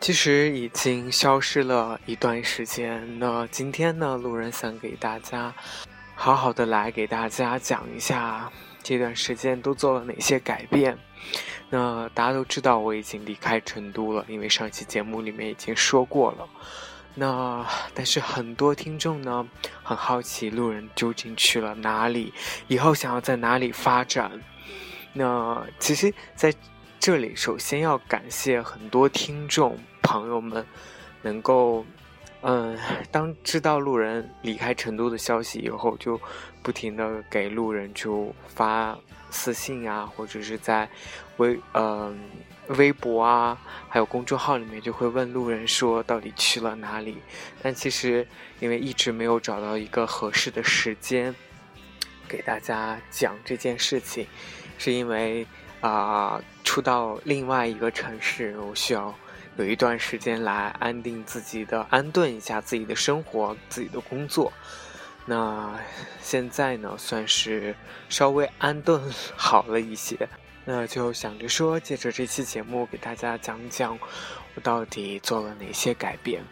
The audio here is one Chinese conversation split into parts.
其实已经消失了一段时间。那今天呢，路人想给大家好好的来给大家讲一下这段时间都做了哪些改变。那大家都知道我已经离开成都了，因为上期节目里面已经说过了。那但是很多听众呢很好奇路人究竟去了哪里，以后想要在哪里发展。那其实在这里首先要感谢很多听众。朋友们，能够，嗯，当知道路人离开成都的消息以后，就不停的给路人就发私信啊，或者是在微嗯微博啊，还有公众号里面就会问路人说到底去了哪里。但其实因为一直没有找到一个合适的时间给大家讲这件事情，是因为啊，出到另外一个城市，我需要。有一段时间来安定自己的、安顿一下自己的生活、自己的工作。那现在呢，算是稍微安顿 好了一些。那就想着说，借着这期节目给大家讲讲我到底做了哪些改变。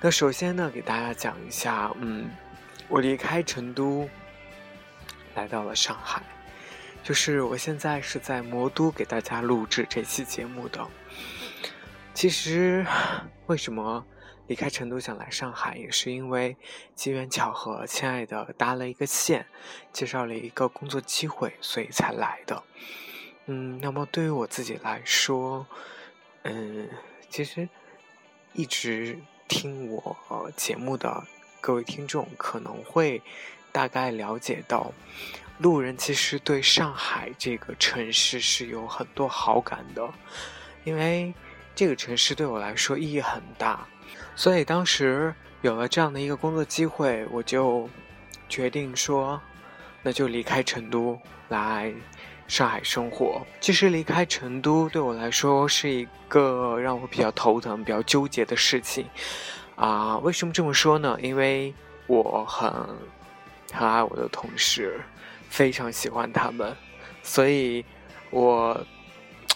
那首先呢，给大家讲一下，嗯，我离开成都，来到了上海，就是我现在是在魔都给大家录制这期节目的。其实，为什么离开成都想来上海，也是因为机缘巧合，亲爱的搭了一个线，介绍了一个工作机会，所以才来的。嗯，那么对于我自己来说，嗯，其实一直听我节目的各位听众可能会大概了解到，路人其实对上海这个城市是有很多好感的，因为。这个城市对我来说意义很大，所以当时有了这样的一个工作机会，我就决定说，那就离开成都来上海生活。其实离开成都对我来说是一个让我比较头疼、比较纠结的事情啊。为什么这么说呢？因为我很很爱我的同事，非常喜欢他们，所以我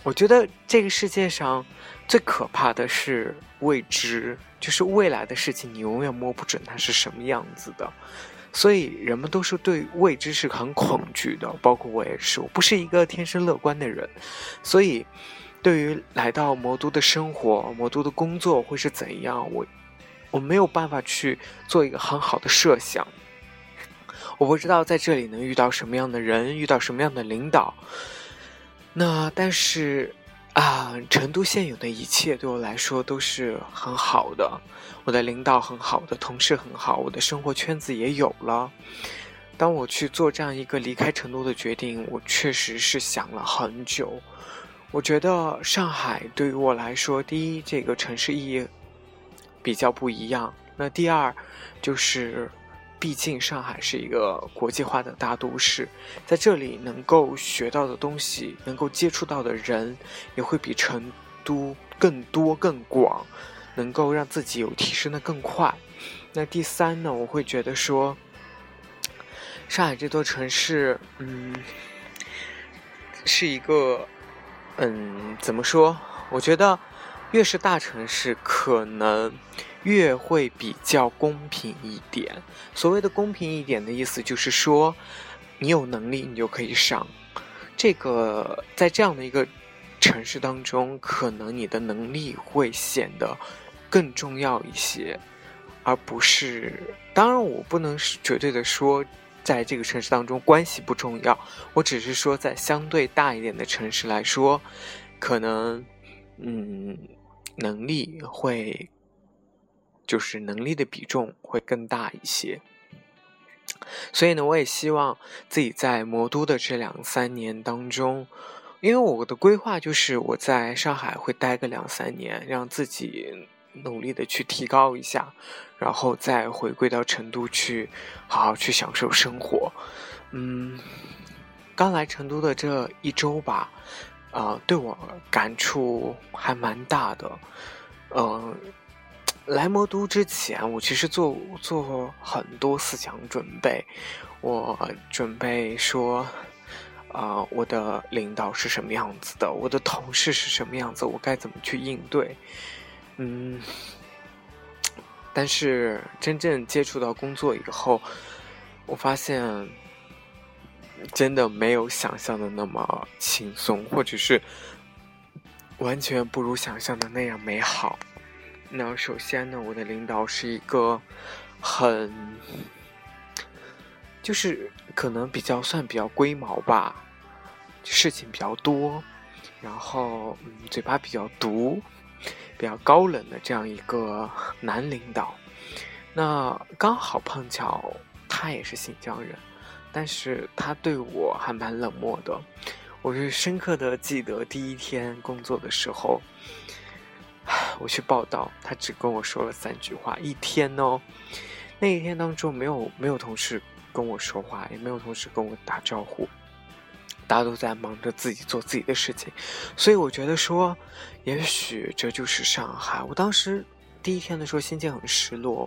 我觉得这个世界上。最可怕的是未知，就是未来的事情，你永远摸不准它是什么样子的，所以人们都是对未知是很恐惧的，包括我也是，我不是一个天生乐观的人，所以对于来到魔都的生活、魔都的工作会是怎样，我我没有办法去做一个很好的设想，我不知道在这里能遇到什么样的人，遇到什么样的领导，那但是。啊，成都现有的一切对我来说都是很好的，我的领导很好，我的同事很好，我的生活圈子也有了。当我去做这样一个离开成都的决定，我确实是想了很久。我觉得上海对于我来说，第一，这个城市意义比较不一样；那第二，就是。毕竟上海是一个国际化的大都市，在这里能够学到的东西，能够接触到的人，也会比成都更多更广，能够让自己有提升的更快。那第三呢，我会觉得说，上海这座城市，嗯，是一个，嗯，怎么说？我觉得越是大城市，可能。越会比较公平一点。所谓的公平一点的意思，就是说，你有能力，你就可以上。这个在这样的一个城市当中，可能你的能力会显得更重要一些，而不是。当然，我不能绝对的说，在这个城市当中关系不重要。我只是说，在相对大一点的城市来说，可能，嗯，能力会。就是能力的比重会更大一些，所以呢，我也希望自己在魔都的这两三年当中，因为我的规划就是我在上海会待个两三年，让自己努力的去提高一下，然后再回归到成都去，好好去享受生活。嗯，刚来成都的这一周吧，啊，对我感触还蛮大的。嗯，来魔都之前，我其实做做很多思想准备，我准备说。啊，我的领导是什么样子的？我的同事是什么样子？我该怎么去应对？嗯，但是真正接触到工作以后，我发现真的没有想象的那么轻松，或者是完全不如想象的那样美好。那首先呢，我的领导是一个很，就是可能比较算比较龟毛吧。事情比较多，然后嗯，嘴巴比较毒，比较高冷的这样一个男领导，那刚好碰巧他也是新疆人，但是他对我还蛮冷漠的。我是深刻的记得第一天工作的时候，我去报道，他只跟我说了三句话。一天哦，那一天当中没有没有同事跟我说话，也没有同事跟我打招呼。大家都在忙着自己做自己的事情，所以我觉得说，也许这就是上海。我当时第一天的时候心情很失落，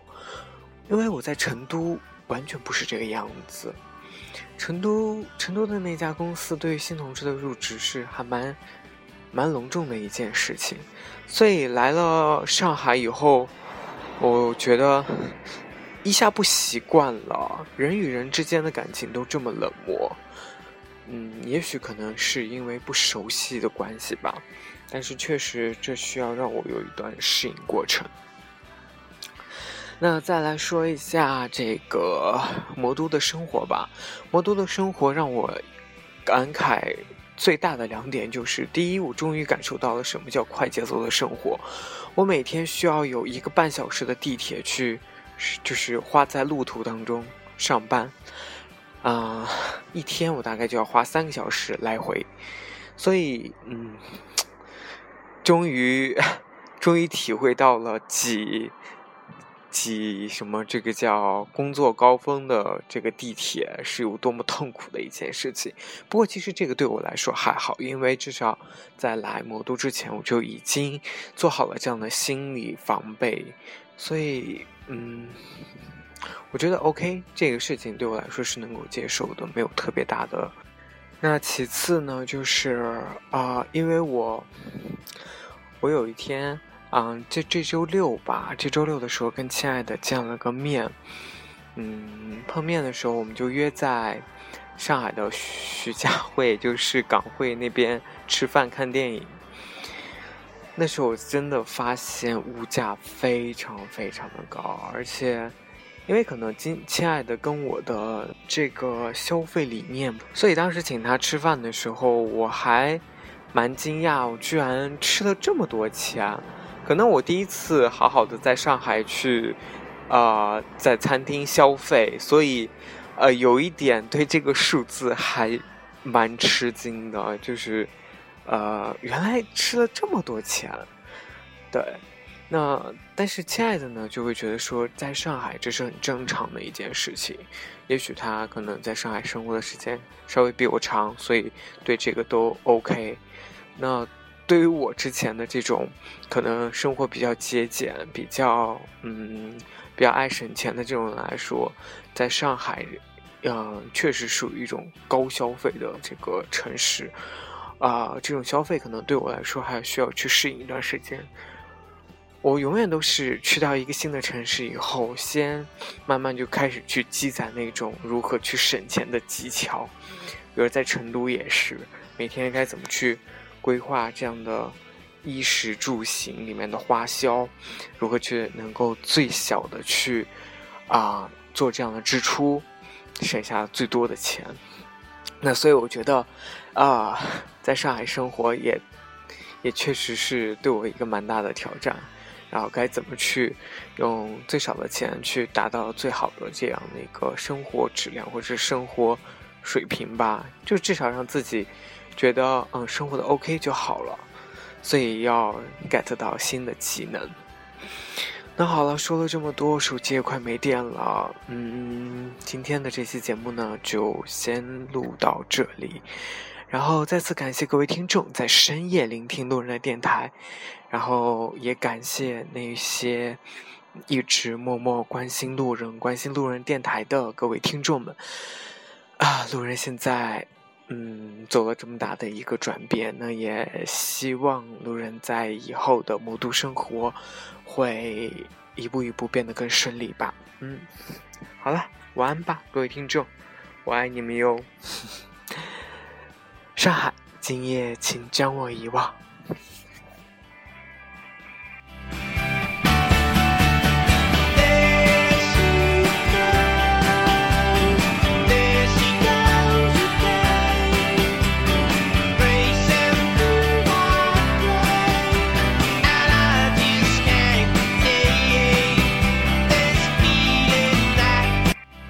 因为我在成都完全不是这个样子。成都成都的那家公司对新同事的入职是还蛮蛮隆重的一件事情，所以来了上海以后，我觉得一下不习惯了，人与人之间的感情都这么冷漠。嗯，也许可能是因为不熟悉的关系吧，但是确实这需要让我有一段适应过程。那再来说一下这个魔都的生活吧。魔都的生活让我感慨最大的两点就是：第一，我终于感受到了什么叫快节奏的生活。我每天需要有一个半小时的地铁去，就是花在路途当中上班。啊，一天我大概就要花三个小时来回，所以嗯，终于 终于体会到了挤挤什么这个叫工作高峰的这个地铁是有多么痛苦的一件事情。不过其实这个对我来说还好，因为至少在来魔都之前我就已经做好了这样的心理防备，所以嗯。我觉得 OK，这个事情对我来说是能够接受的，没有特别大的。那其次呢，就是啊，因为我我有一天嗯，这这周六吧，这周六的时候跟亲爱的见了个面，嗯，碰面的时候我们就约在上海的徐家汇，就是港汇那边吃饭看电影。那时候我真的发现物价非常非常的高，而且。因为可能今亲爱的跟我的这个消费理念，所以当时请他吃饭的时候，我还蛮惊讶，我居然吃了这么多钱。可能我第一次好好的在上海去，呃，在餐厅消费，所以呃有一点对这个数字还蛮吃惊的，就是呃原来吃了这么多钱，对。那但是亲爱的呢，就会觉得说，在上海这是很正常的一件事情。也许他可能在上海生活的时间稍微比我长，所以对这个都 OK。那对于我之前的这种可能生活比较节俭、比较嗯比较爱省钱的这种人来说，在上海，嗯，确实属于一种高消费的这个城市啊。这种消费可能对我来说还需要去适应一段时间。我永远都是去到一个新的城市以后，先慢慢就开始去积攒那种如何去省钱的技巧。比如在成都也是，每天该怎么去规划这样的衣食住行里面的花销，如何去能够最小的去啊做这样的支出，省下最多的钱。那所以我觉得啊，在上海生活也也确实是对我一个蛮大的挑战。然后该怎么去用最少的钱去达到最好的这样的一个生活质量或者生活水平吧？就至少让自己觉得嗯生活的 OK 就好了。所以要 get 到新的技能。那好了，说了这么多，手机也快没电了。嗯，今天的这期节目呢，就先录到这里。然后再次感谢各位听众在深夜聆听路人的电台，然后也感谢那些一直默默关心路人、关心路人电台的各位听众们。啊，路人现在嗯做了这么大的一个转变，那也希望路人在以后的魔都生活。会一步一步变得更顺利吧。嗯，好了，晚安吧，各位听众，我爱你们哟。上海，今夜请将我遗忘。